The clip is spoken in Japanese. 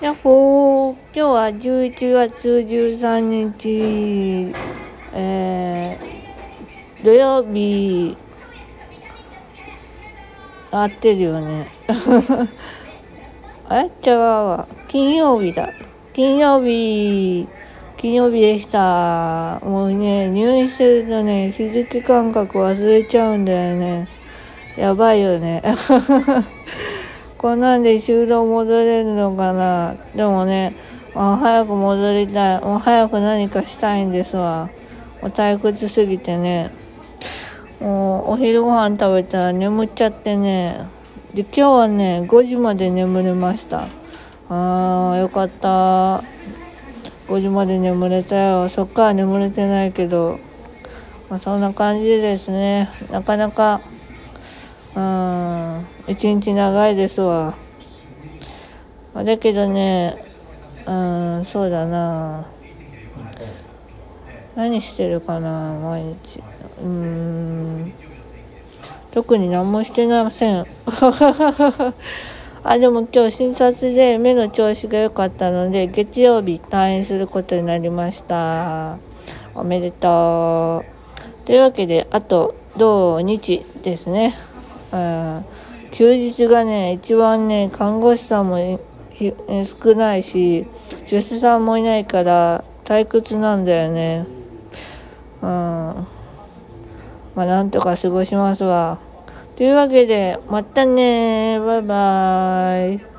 やっほー、今日は11月13日、えー、土曜日、合ってるよね。あれ？違うわ。金曜日だ。金曜日、金曜日でした。もうね、入院してるとね、日付感覚忘れちゃうんだよね。やばいよね。こんなんで就労戻れるのかな？でもね、あ早く戻りたい。もう早く何かしたいんですわ。もう退屈すぎてね。もうお昼ご飯食べたら眠っちゃってね。で、今日はね、5時まで眠れました。あー、よかった。5時まで眠れたよ。そっから眠れてないけど。まあ、そんな感じですね。なかなか、一日長いですわ。だけどね、うん、そうだな。何してるかな、毎日。うん、特に何もしてません。あ、でも今日診察で目の調子が良かったので、月曜日退院することになりました。おめでとう。というわけで、あと、土日ですね。うん、休日がね、一番ね、看護師さんも少ないし、助手さんもいないから退屈なんだよね。うん。まあ、なんとか過ごしますわ。というわけで、またねバイバーイ。